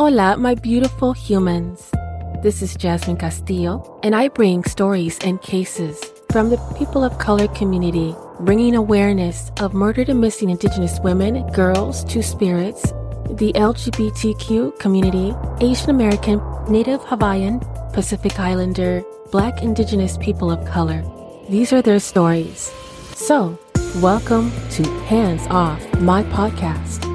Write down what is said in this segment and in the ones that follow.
Hola, my beautiful humans. This is Jasmine Castillo, and I bring stories and cases from the people of color community, bringing awareness of murdered and missing Indigenous women, girls, two spirits, the LGBTQ community, Asian American, Native Hawaiian, Pacific Islander, Black Indigenous people of color. These are their stories. So, welcome to Hands Off, my podcast.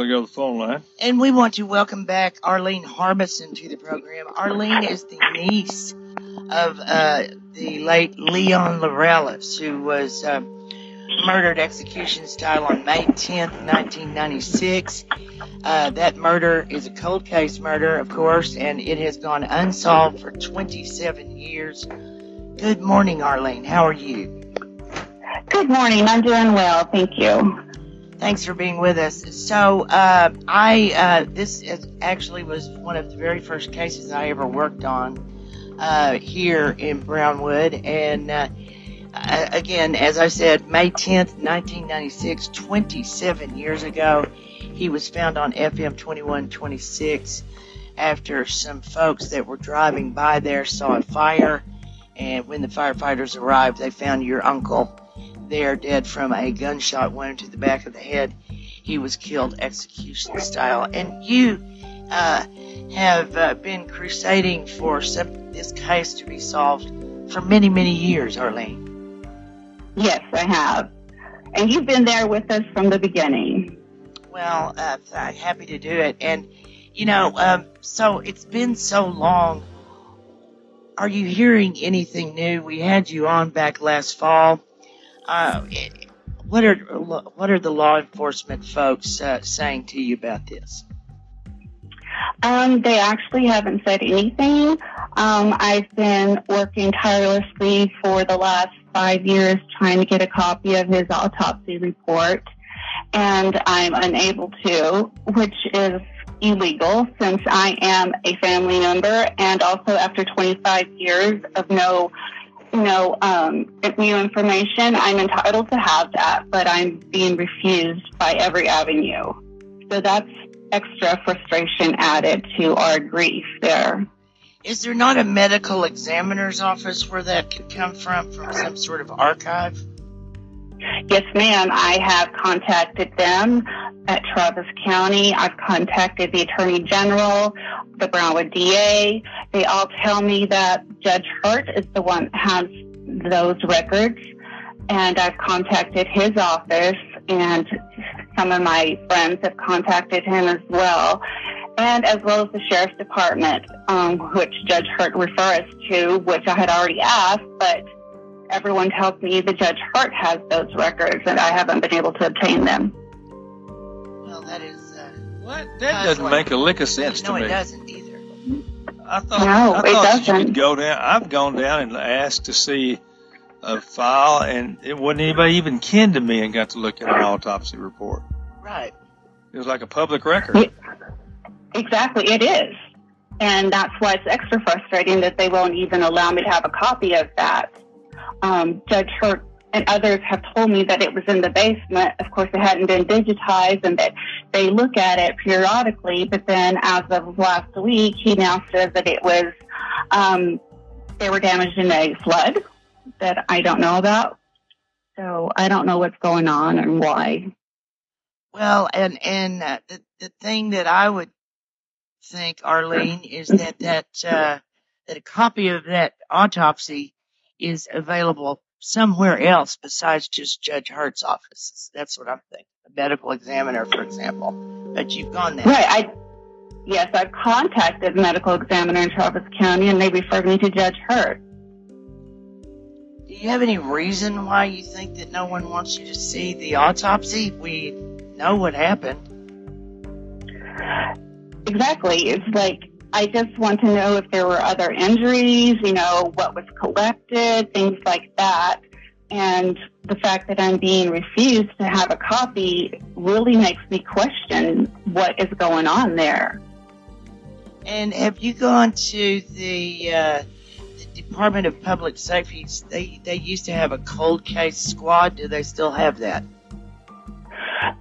Going to go to the phone line. And we want to welcome back Arlene Harbison to the program. Arlene is the niece of uh, the late Leon Laureles, who was uh, murdered execution style on May 10th, 1996. Uh, that murder is a cold case murder, of course, and it has gone unsolved for 27 years. Good morning, Arlene. How are you? Good morning. I'm doing well. Thank you. Thanks for being with us. So, uh, I uh, this is, actually was one of the very first cases I ever worked on uh, here in Brownwood, and uh, again, as I said, May 10th, 1996, 27 years ago, he was found on FM 2126 after some folks that were driving by there saw a fire, and when the firefighters arrived, they found your uncle there dead from a gunshot wound to the back of the head. He was killed execution style. And you uh, have uh, been crusading for some, this case to be solved for many, many years, Arlene. Yes, I have. And you've been there with us from the beginning. Well, uh, happy to do it. And, you know, um, so it's been so long. Are you hearing anything new? We had you on back last fall uh, what are what are the law enforcement folks uh, saying to you about this? Um, they actually haven't said anything. Um, I've been working tirelessly for the last five years trying to get a copy of his autopsy report, and I'm unable to, which is illegal since I am a family member and also after 25 years of no you know, um, new information, I'm entitled to have that, but I'm being refused by every avenue. So that's extra frustration added to our grief there. Is there not a medical examiner's office where that could come from, from some sort of archive? Yes, ma'am. I have contacted them at Travis County. I've contacted the Attorney General, the Brownwood DA. They all tell me that Judge Hurt is the one that has those records. And I've contacted his office and some of my friends have contacted him as well. And as well as the Sheriff's Department, um, which Judge Hurt refers to, which I had already asked, but everyone tells me the Judge Hart has those records and I haven't been able to obtain them. Well, that is. Uh, what? That doesn't make a lick of sense no, to me. No, it doesn't either. I thought, no, I it thought doesn't. you could go down. I've gone down and asked to see a file, and it wasn't anybody even kin to me and got to look at an autopsy report. Right. It was like a public record. exactly, it is. And that's why it's extra frustrating that they won't even allow me to have a copy of that. Um, Judge Hurt and others have told me that it was in the basement. Of course, it hadn't been digitized and that they look at it periodically. But then as of last week, he now says that it was, um, they were damaged in a flood that I don't know about. So I don't know what's going on and why. Well, and, and uh, the, the thing that I would think, Arlene, is that, that, uh, that a copy of that autopsy is available somewhere else besides just Judge Hurt's office. That's what I'm thinking. A medical examiner, for example. But you've gone there. Right. I, yes, I've contacted medical examiner in Travis County and they referred me to Judge Hurt. Do you have any reason why you think that no one wants you to see the autopsy? We know what happened. Exactly. It's like I just want to know if there were other injuries, you know, what was collected, things like that. And the fact that I'm being refused to have a copy really makes me question what is going on there. And have you gone to the, uh, the Department of Public Safety? They they used to have a cold case squad. Do they still have that?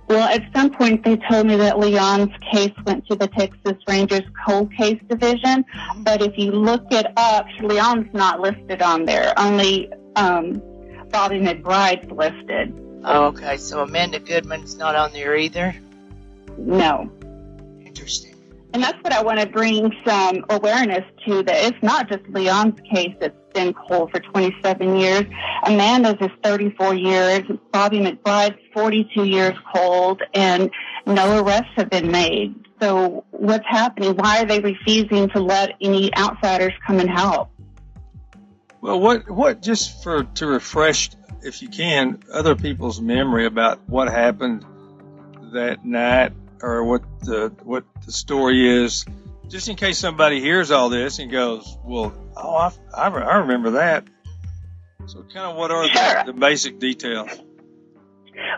Well, at some point they told me that Leon's case went to the Texas Rangers Cold Case Division, but if you look it up, Leon's not listed on there. Only um, Bobby McBride's listed. Oh, okay. So Amanda Goodman's not on there either? No. Interesting. And that's what I want to bring some awareness to that it's not just Leon's case that's been cold for 27 years. Amanda's is 34 years. Bobby McBride's 42 years cold and no arrests have been made. So what's happening? Why are they refusing to let any outsiders come and help? Well, what, what, just for, to refresh, if you can, other people's memory about what happened that night or what the what the story is, just in case somebody hears all this and goes, "Well, oh, I, I, I remember that." So, kind of what are Sure. the, the basic details?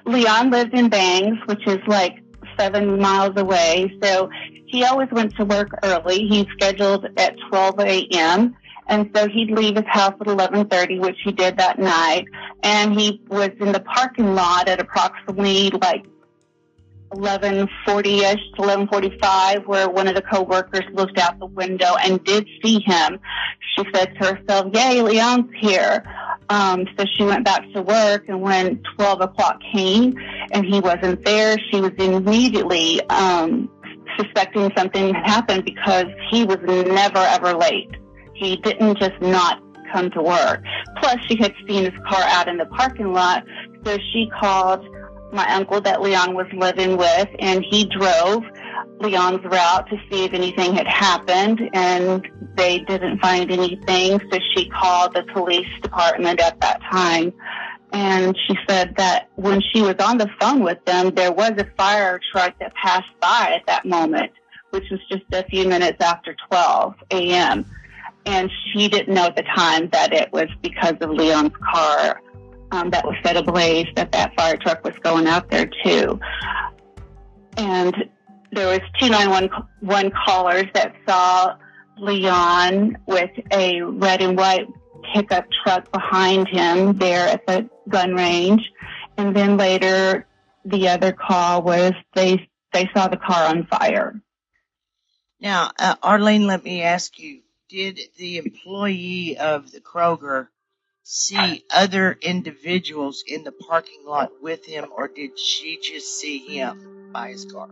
Leon lived in Bangs, which is like seven miles away. So he always went to work early. He scheduled at 12 a.m. And so he'd leave his house at 11:30, which he did that night. And he was in the parking lot at approximately like 11:40ish to 11:45, where one of the coworkers looked out the window and did see him. She said to herself, "Yay, Leon's here." Um, so she went back to work, and when 12 o'clock came and he wasn't there, she was immediately um, suspecting something had happened because he was never ever late. He didn't just not come to work. Plus, she had seen his car out in the parking lot, so she called my uncle that Leon was living with, and he drove Leon's route to see if anything had happened, and they didn't find anything. So she called the police department at that time, and she said that when she was on the phone with them, there was a fire truck that passed by at that moment, which was just a few minutes after 12 a.m. And she didn't know at the time that it was because of Leon's car um, that was set ablaze that that fire truck was going out there too. And there was two 911 callers that saw Leon with a red and white pickup truck behind him there at the gun range. And then later, the other call was they they saw the car on fire. Now, uh, Arlene, let me ask you: Did the employee of the Kroger see other individuals in the parking lot with him, or did she just see him by his car?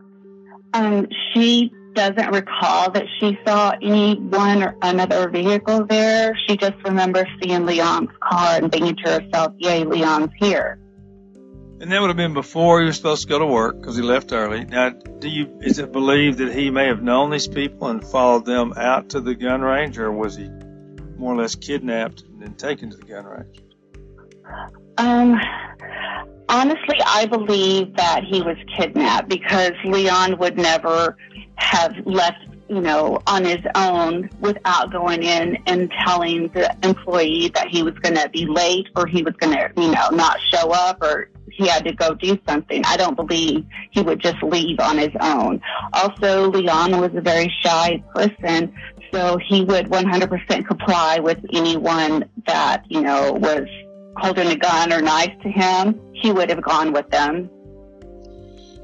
Um, she doesn't recall that she saw any one or another vehicle there. She just remembers seeing Leon's car and thinking to herself, "Yay, Leon's here." And that would have been before he was supposed to go to work because he left early. Now, do you is it believed that he may have known these people and followed them out to the gun range, or was he more or less kidnapped and then taken to the gun range? Um, honestly, I believe that he was kidnapped because Leon would never have left, you know, on his own without going in and telling the employee that he was going to be late or he was going to, you know, not show up or he had to go do something. I don't believe he would just leave on his own. Also, Leon was a very shy person, so he would 100% comply with anyone that, you know, was holding a gun or knife to him. He would have gone with them.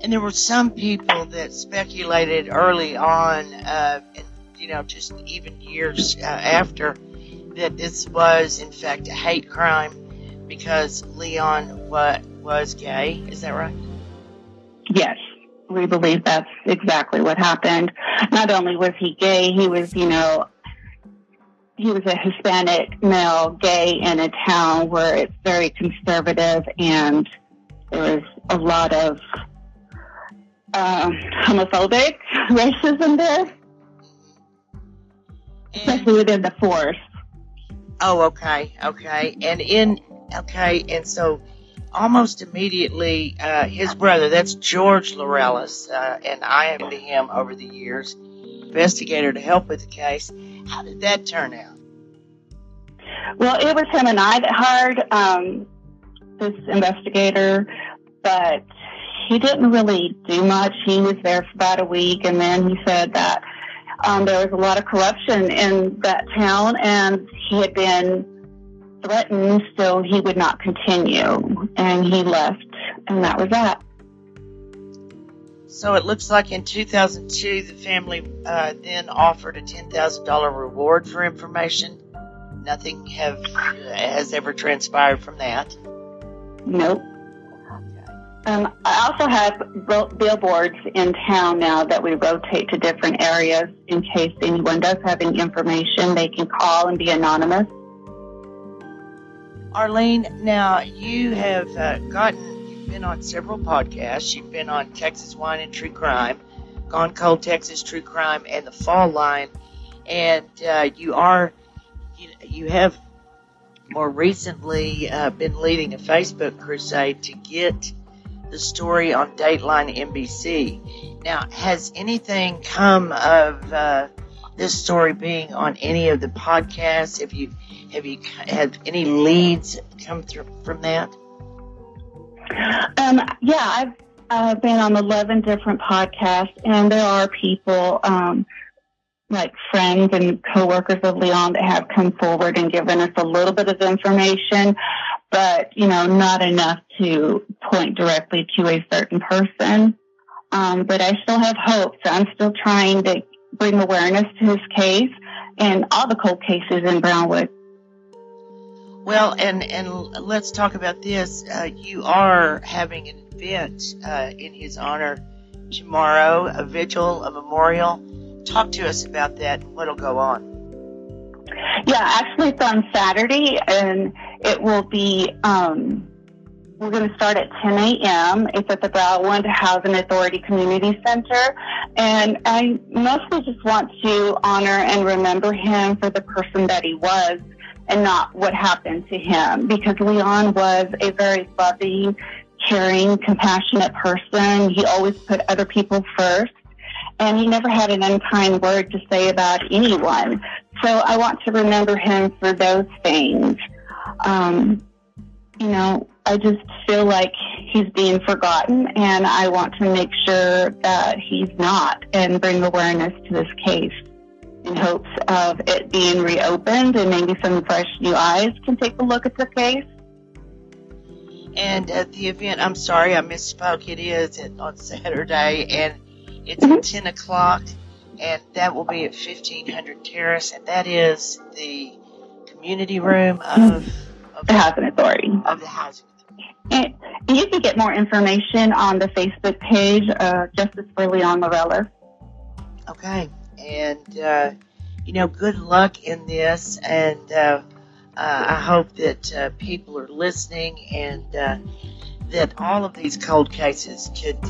And there were some people that speculated early on, uh, and you know, just even years uh, after, that this was in fact a hate crime because Leon wa- was gay. Is that right? Yes, we believe that's exactly what happened. Not only was he gay, he was, you know, he was a Hispanic male gay in a town where it's very conservative and there was a lot of um, homophobic racism there, especially within the force. Oh, okay, okay. And in okay, and so almost immediately, uh, his brother, that's George Laureles, uh, and I have to him over the years, investigator to help with the case. How did that turn out? Well, it was him and I that hired um, this investigator, but he didn't really do much. He was there for about a week, and then he said that um, there was a lot of corruption in that town, and he had been threatened, so he would not continue, and he left, and that was that. So it looks like in 2002, the family uh, then offered a $10,000 reward for information. Nothing have has ever transpired from that. Nope. Um, I also have billboards in town now that we rotate to different areas in case anyone does have any information. They can call and be anonymous. Arlene, now you have uh, gotten, you've been on several podcasts. You've been on Texas Wine and True Crime, Gone Cold Texas True Crime, and The Fall Line. And uh, you are, you, you have more recently uh, been leading a Facebook crusade to get the story on Dateline NBC. Now, has anything come of uh, this story being on any of the podcasts? Have you have you had any leads come through from that? Um, yeah, I've uh, been on 11 different podcasts, and there are people um, like friends and coworkers of Leon that have come forward and given us a little bit of information but you know, not enough to point directly to a certain person. Um, but I still have hope, so I'm still trying to bring awareness to his case and all the cold cases in Brownwood. Well, and and let's talk about this. Uh, you are having an event uh, in his honor tomorrow, a vigil, a memorial. Talk to us about that and what'll go on. Yeah, actually, it's on Saturday, and it will be. Um, we're going to start at 10 a.m. It's at the Brownwood Housing Authority Community Center, and I mostly just want to honor and remember him for the person that he was, and not what happened to him. Because Leon was a very loving, caring, compassionate person. He always put other people first and he never had an unkind word to say about anyone. So I want to remember him for those things. Um, you know, I just feel like he's being forgotten, and I want to make sure that he's not and bring awareness to this case in hopes of it being reopened and maybe some fresh new eyes can take a look at the case. And at the event, I'm sorry I misspoke. It is on Saturday, and it's mm-hmm. at 10 o'clock, and that will be at 1500 Terrace, and that is the community room of, of the Housing Authority. Of the Housing Authority. And, and you can get more information on the Facebook page, uh, Justice for Leon Laureles. Okay, and uh, you know, good luck in this, and uh, uh I hope that uh, people are listening and uh, that all of these cold cases could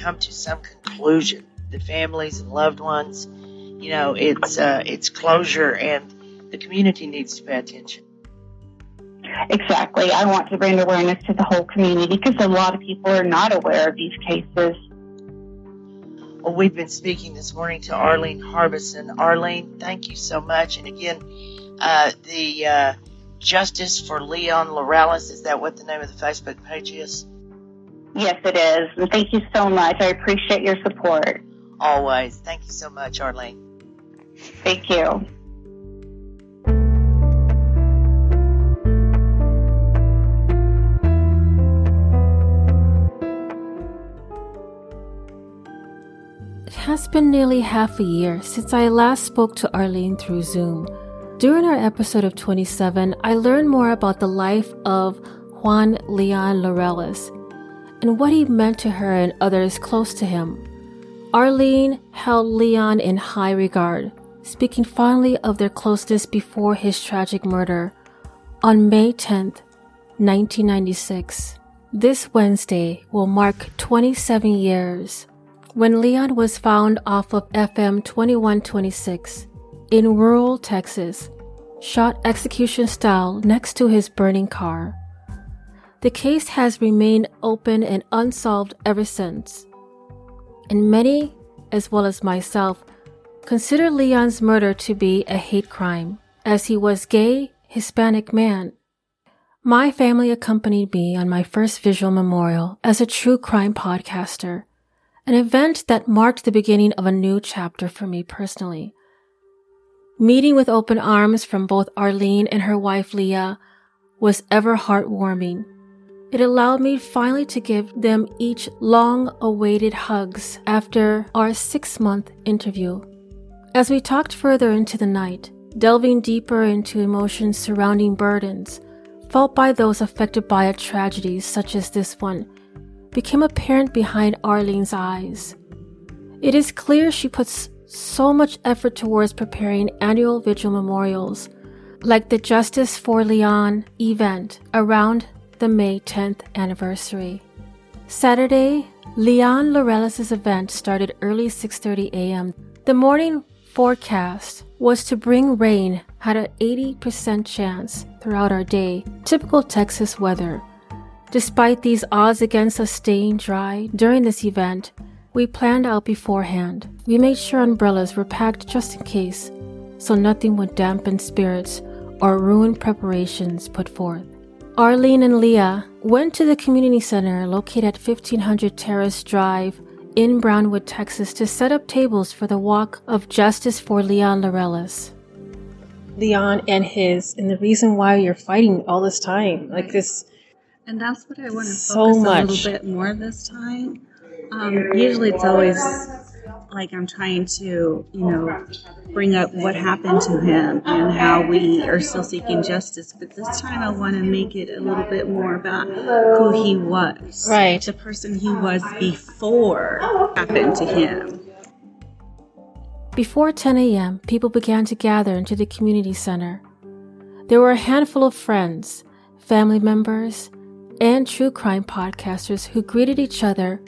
come to some conclusion. The families and loved ones, you know, it's it's closure, and the community needs to pay attention. Exactly. I want to bring awareness to the whole community because a lot of people are not aware of these cases. Well, we've been speaking this morning to Arlene Harbison. Arlene, thank you so much. And again, uh, the uh, Justice for Leon Laureles. Is that what the name of the Facebook page is? Yes, it is. And thank you so much. I appreciate your support. Always. Thank you so much, Arlene. Thank you. It has been nearly half a year since I last spoke to Arlene through Zoom. During our episode of 27, I learned more about the life of Juan Leon Laureles and what he meant to her and others close to him. Arlene held Leon in high regard, speaking fondly of their closeness before his tragic murder on May 10, 1996. This Wednesday will mark 27 years when Leon was found off of FM 2126 in rural Texas, shot execution style next to his burning car. The case has remained open and unsolved ever since. And many, as well as myself, consider Leon's murder to be a hate crime, as he was gay, Hispanic man. My family accompanied me on my first visual memorial as a true crime podcaster, an event that marked the beginning of a new chapter for me personally. Meeting with open arms from both Arlene and her wife Leah was ever heartwarming. It allowed me finally to give them each long awaited hugs after our six month interview. As we talked further into the night, delving deeper into emotions surrounding burdens felt by those affected by a tragedy such as this one, became apparent behind Arlene's eyes. It is clear she puts so much effort towards preparing annual vigil memorials, like the Justice for Leon event around the May 10th anniversary. Saturday, Leon Laureles' event started early 6:30 a.m. The morning forecast was to bring rain had an 80% chance throughout our day, typical Texas weather. Despite these odds against us staying dry during this event, we planned out beforehand. We made sure umbrellas were packed just in case, so nothing would dampen spirits or ruin preparations put forth. Arlene and Leah went to the community center located at 1500 Terrace Drive in Brownwood, Texas, to set up tables for the Walk of Justice for Leon Laureles. Leon and his, and the reason why you're fighting all this time, like this. And that's what I want to So focus a little bit more this time. Um, usually it's always like I'm trying to, you know, bring up what happened to him and how we are still seeking justice. But this time I want to make it a little bit more about who he was. Right. The person he was before happened to him. Before 10 a.m., people began to gather into the community center. There were a handful of friends, family members, and true crime podcasters who greeted each other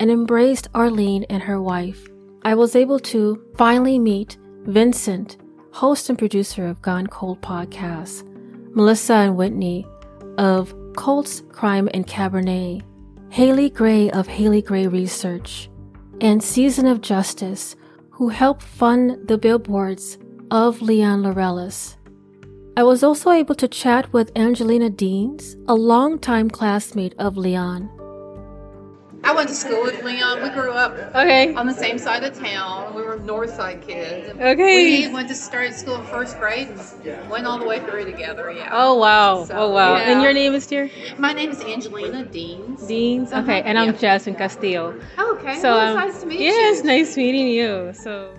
and embraced Arlene and her wife. I was able to finally meet Vincent, host and producer of Gone Cold podcasts, Melissa and Whitney of Cults, Crime, and Cabernet, Haley Gray of Haley Gray Research, and Season of Justice, who helped fund the billboards of Leon Laureles. I was also able to chat with Angelina Deans, a longtime classmate of Leon. I went to school with Leon. We grew up Okay. on the same side of town. We were North Side kids. Okay. We went to start school in first grade and went all the way through together. Yeah. Oh wow. So, oh wow. yeah. And your name is dear? My name is Angelina Deans. Deans. Uh-huh, Okay. And I'm yeah. Jasmine Castillo. Oh, okay. So well, um, nice to meet yeah, you. it's nice meeting you. So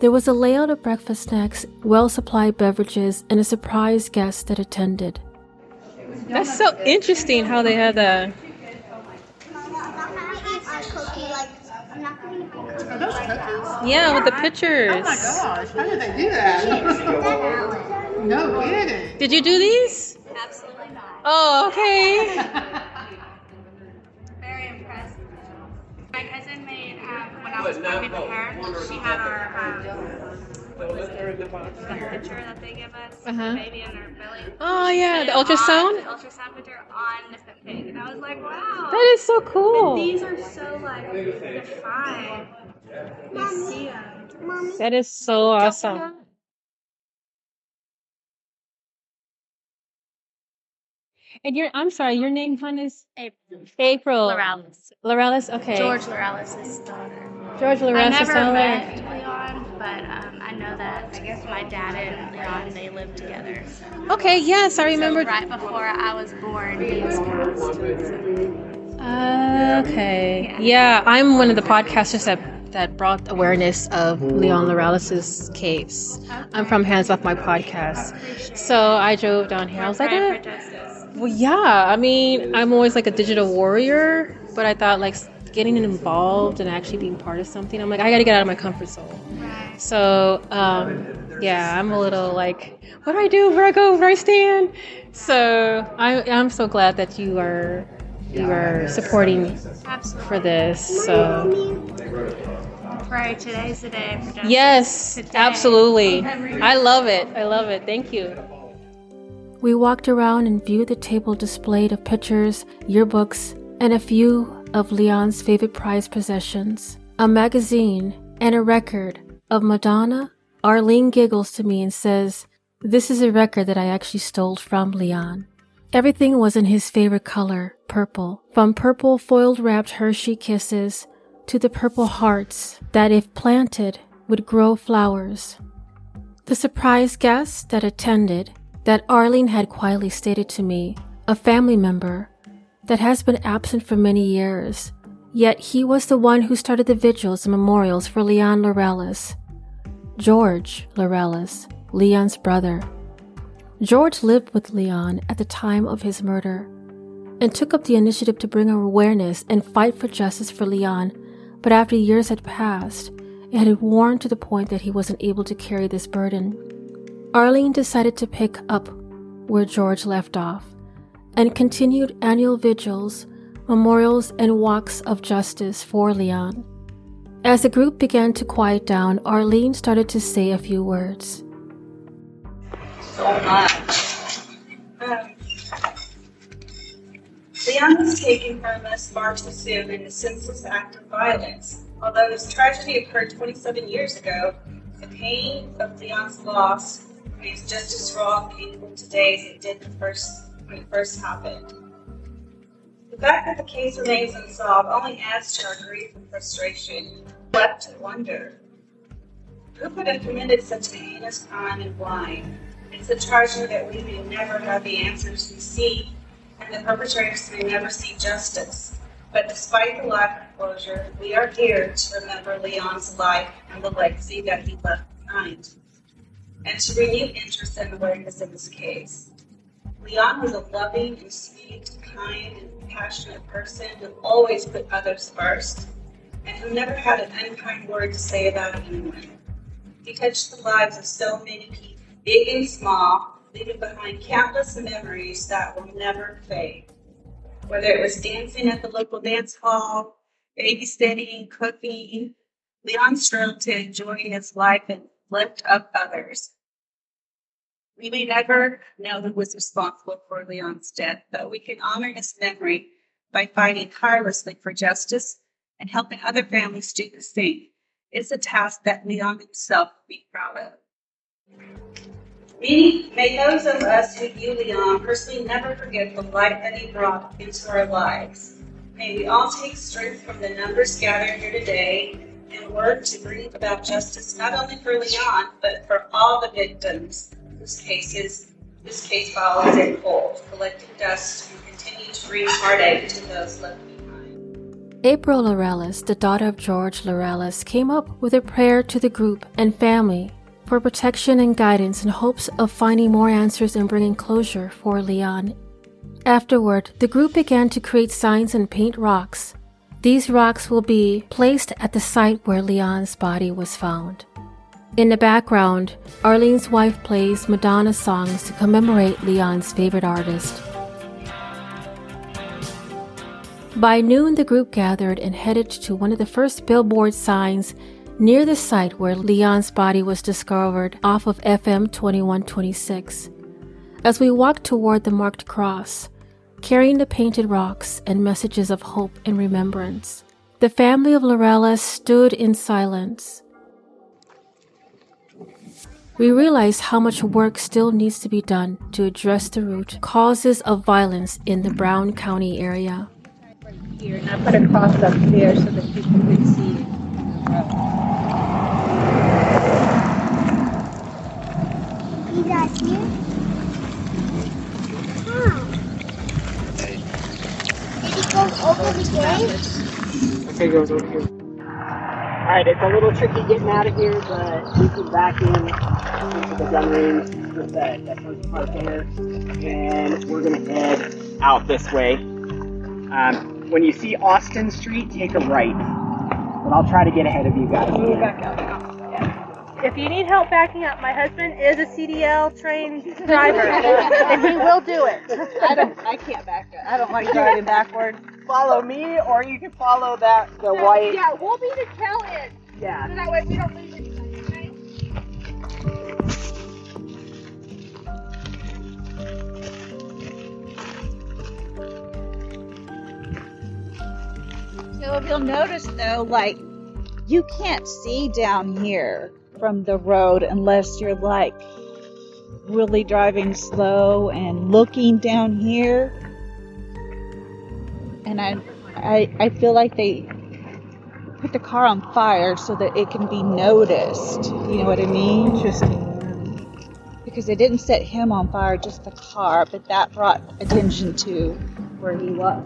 There was a layout of breakfast snacks, well supplied beverages, and a surprise guest that attended. that's so interesting how they had the. Yeah, with the pictures. Oh my gosh, how did they do that? no kidding. Did you do these? Absolutely not. Oh, okay. Very impressed. My cousin made, um, when I was pregnant with her, she had our, what was it? The picture that they give us, Uh-huh. the baby in their belly. Oh yeah, the it on ultrasound. The ultrasound picture on the pig. And I was like, wow. That is so cool. These are so, like, defined. You see them. That is so awesome. And your, I'm sorry, your name, hon, is April. April. Laureles. Laureles? Okay. George Laureles' daughter. George I Laureles' never daughter. But um, I know that I guess my dad and Leon they lived together. Okay, yes, I remember. So right before I was born, he was passed. Okay. Yeah, I'm one of the podcasters that that brought awareness of Leon Laureles' case. I'm from Hands Off My Podcast. So I drove down here. I was like, eh, well, yeah. I mean, I'm always like a digital warrior, but I thought like getting involved and actually being part of something, I'm like, I got to get out of my comfort zone. Right. So, um, yeah, I'm a little like, what do I do? Where I go? Where I stand? So I, I'm so glad that you are you are supporting Absolutely. for this. So Pray today's the day for yes, Today. absolutely. I love it. I love it. Thank you. We walked around and viewed the table displayed of pictures, yearbooks, and a few of Leon's favorite prized possessions a magazine and a record of Madonna. Arlene giggles to me and says, This is a record that I actually stole from Leon. Everything was in his favorite color, purple. From purple foiled wrapped Hershey kisses to the purple hearts that, if planted, would grow flowers. The surprise guest that attended, that Arlene had quietly stated to me, a family member that has been absent for many years, yet he was the one who started the vigils and memorials for Leon Laureles. George Laureles, Leon's brother. George lived with Leon at the time of his murder and took up the initiative to bring awareness and fight for justice for Leon, but after years had passed, it had worn to the point that he wasn't able to carry this burden. Arlene decided to pick up where George left off and continued annual vigils, memorials, and walks of justice for Leon. As the group began to quiet down, Arlene started to say a few words. So much. Um, taken from us far too soon in a senseless act of violence. Although this tragedy occurred 27 years ago, the pain of Leon's loss remains just as raw and painful today as it did the first when it first happened. The fact that the case remains unsolved only adds to our grief and frustration. Left to wonder. Who could have committed such a heinous crime and why? It's a tragedy that we may never have the answers we seek, and the perpetrators may never see justice. But despite the lack of closure, we are here to remember Leon's life and the legacy that he left behind, and to renew interest and awareness in this case. Leon was a loving and sweet, kind, and passionate person who always put others first and who never had an unkind word to say about anyone. He touched the lives of so many people, big and small, leaving behind countless memories that will never fade. Whether it was dancing at the local dance hall, babysitting, cooking, Leon strove to enjoy his life and lift up others. We may never know who was responsible for Leon's death, but we can honor his memory by fighting tirelessly for justice and helping other families do the same. It's a task that Leon himself will be proud of. May those of us who view Leon personally never forget the light that he brought into our lives. May we all take strength from the numbers gathered here today and work to bring about justice not only for Leon, but for all the victims whose cases this case in cold, collecting dust and continue to bring heartache to those left behind. April Laureles, the daughter of George Laureles, came up with a prayer to the group and family for protection and guidance in hopes of finding more answers and bringing closure for Leon. Afterward, the group began to create signs and paint rocks. These rocks will be placed at the site where Leon's body was found. In the background, Arlene's wife plays Madonna songs to commemorate Leon's favorite artist. By noon, the group gathered and headed to one of the first billboard signs near the site where Leon's body was discovered off of FM 2126. As we walked toward the marked cross, carrying the painted rocks and messages of hope and remembrance, the family of Laureles stood in silence we realize how much work still needs to be done to address the root causes of violence in the Brown County area. Here, and I put a cross up there so that people could see it. You guys here? How? Did he go over the gate? Okay, goes over here. Alright, it's a little tricky getting out of here, but we can back in into the gun range with that, that first part there. And we're going to head out this way. Um, when you see Austin Street, take a right. But I'll try to get ahead of you guys. Move back up. If you need help backing up, my husband is a CDL trained driver, and he will do it. I don't. I can't back up. I don't like driving backwards. Follow me, or you can follow that the white. Yeah, we'll be the tail end. Yeah. So that way we don't lose anybody. Okay? So if you'll notice though, like you can't see down here from the road unless you're like really driving slow and looking down here. And I, I, I feel like they put the car on fire so that it can be noticed. You know what I mean? Interesting. because they didn't set him on fire, just the car, but that brought attention to where he was.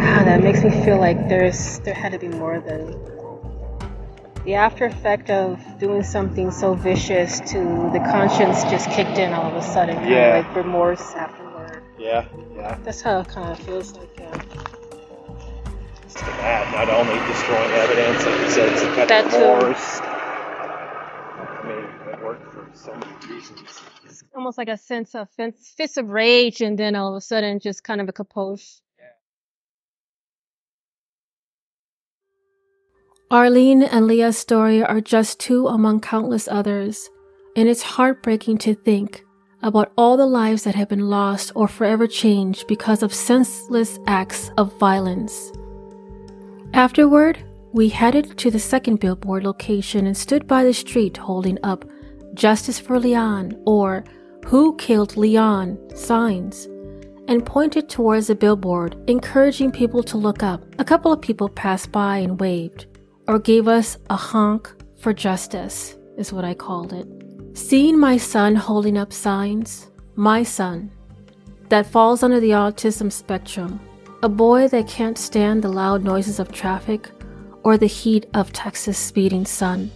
God, that makes me feel like there's there had to be more than the after effect of doing something so vicious to the conscience just kicked in all of a sudden, kind of like remorse afterward. Yeah, yeah. That's how it kind of feels like. Yeah. It's too bad. Not only destroying evidence, like you said, it's a kind That of too. remorse. I mean, it worked for so many reasons. Almost like a sense of fits fits of rage, and then all of a sudden, just kind of a compose. Arlene and Leah's story are just two among countless others, and it's heartbreaking to think about all the lives that have been lost or forever changed because of senseless acts of violence. Afterward, we headed to the second billboard location and stood by the street holding up Justice for Leon or Who Killed Leon signs and pointed towards the billboard, encouraging people to look up. A couple of people passed by and waved, or gave us a honk for justice, is what I called it. Seeing my son holding up signs, my son, that falls under the autism spectrum, a boy that can't stand the loud noises of traffic or the heat of Texas speeding sun,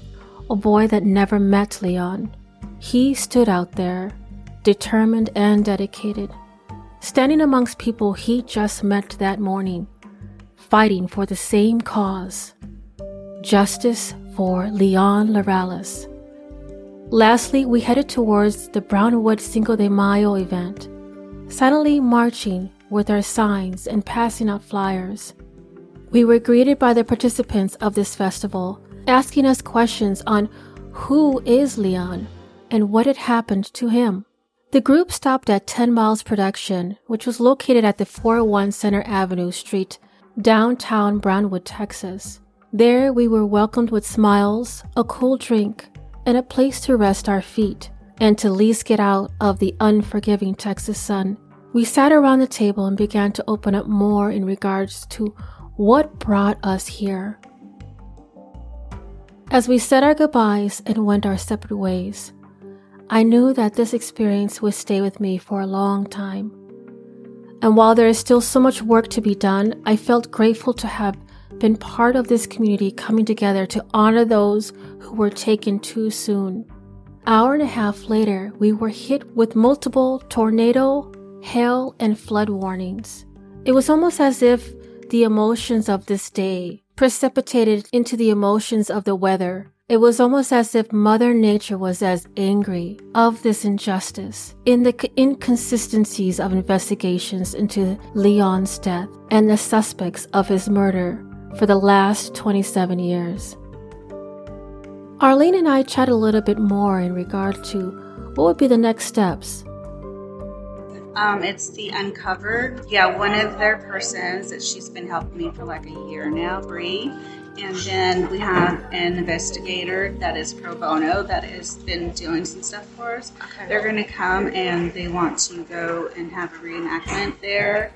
a boy that never met Leon. He stood out there, determined and dedicated, standing amongst people he just met that morning, fighting for the same cause justice for Leon Laureles. Lastly, we headed towards the Brownwood Cinco de Mayo event, silently marching with our signs and passing out flyers. We were greeted by the participants of this festival, asking us questions on who is Leon and what had happened to him. The group stopped at 10 Miles Production, which was located at the 401 Center Avenue Street, downtown Brownwood, Texas. There we were welcomed with smiles, a cool drink, and a place to rest our feet and to least get out of the unforgiving Texas sun. We sat around the table and began to open up more in regards to what brought us here. As we said our goodbyes and went our separate ways, I knew that this experience would stay with me for a long time. And while there is still so much work to be done, I felt grateful to have been part of this community coming together to honor those who were taken too soon. Hour and a half later, we were hit with multiple tornado, hail, and flood warnings. It was almost as if the emotions of this day precipitated into the emotions of the weather. It was almost as if Mother Nature was as angry of this injustice in the inconsistencies of investigations into Leon's death and the suspects of his murder for the last 27 years. Arlene and I chatted a little bit more in regard to what would be the next steps. Um, it's the Uncovered. Yeah, one of their persons that she's been helping me for like a year now, Bree. And then we have an investigator that is pro bono that has been doing some stuff for us. They're going to come and they want to go and have a reenactment there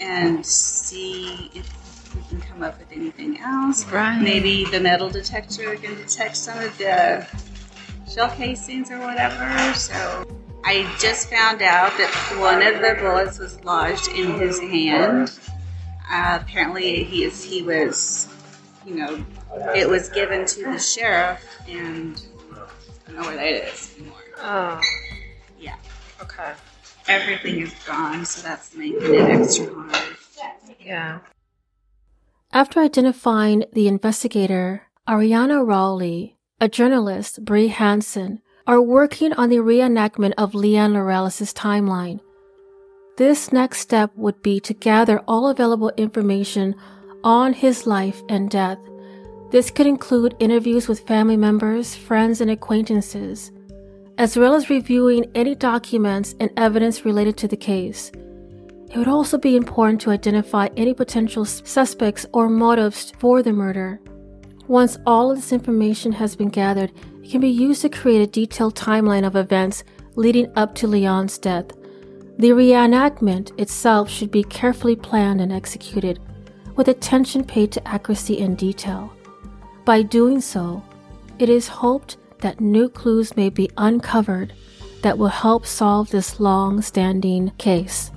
and see if we can come up with anything else. Right. Maybe the metal detector can detect some of the shell casings or whatever. So I just found out that one of the bullets was lodged in his hand. Uh, apparently, he is he was, you know, it was given to the sheriff, and I don't know where that is anymore. Oh, Yeah, okay. everything is gone, so that's making it extra hard. Yeah. After identifying the investigator, Ariana Rowley, a journalist, Bree Hansen, are working on the reenactment of Leon Laureles' timeline. This next step would be to gather all available information on his life and death. This could include interviews with family members, friends, and acquaintances, as well as reviewing any documents and evidence related to the case. It would also be important to identify any potential suspects or motives for the murder. Once all of this information has been gathered, it can be used to create a detailed timeline of events leading up to Leon's death. The reenactment itself should be carefully planned and executed, with attention paid to accuracy and detail. By doing so, it is hoped that new clues may be uncovered that will help solve this long standing case.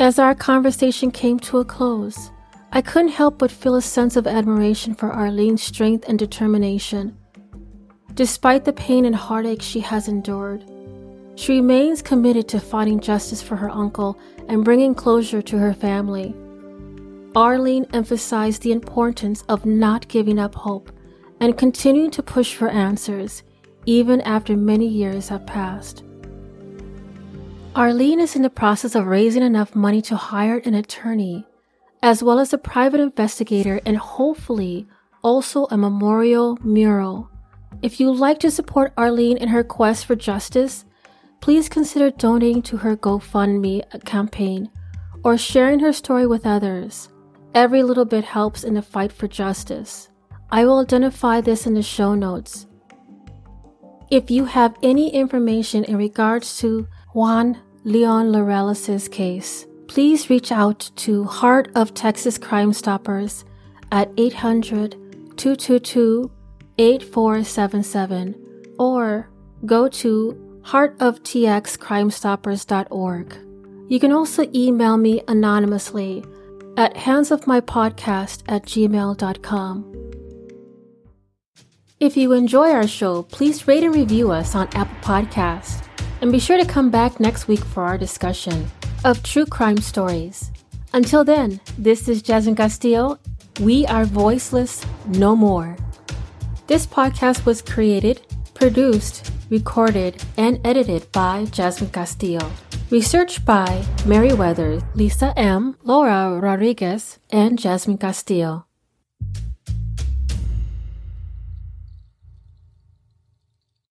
As our conversation came to a close, I couldn't help but feel a sense of admiration for Arlene's strength and determination. Despite the pain and heartache she has endured, she remains committed to finding justice for her uncle and bringing closure to her family. Arlene emphasized the importance of not giving up hope and continuing to push for answers even after many years have passed. Arlene is in the process of raising enough money to hire an attorney, as well as a private investigator, and hopefully also a memorial mural. If you'd like to support Arlene in her quest for justice, please consider donating to her GoFundMe campaign or sharing her story with others. Every little bit helps in the fight for justice. I will identify this in the show notes. If you have any information in regards to Juan Leon Laureles' case, please reach out to Heart of Texas Crime Stoppers at 800 222 8477 or go to heartoftxcrimestoppers.org. You can also email me anonymously at handsoffmypodcast at gmail.com. If you enjoy our show, please rate and review us on Apple Podcasts. And be sure to come back next week for our discussion of true crime stories. Until then, this is Jasmine Castillo. We are voiceless no more. This podcast was created, produced, recorded, and edited by Jasmine Castillo. Research by Mary Weathers, Lisa M., Laura Rodriguez, and Jasmine Castillo.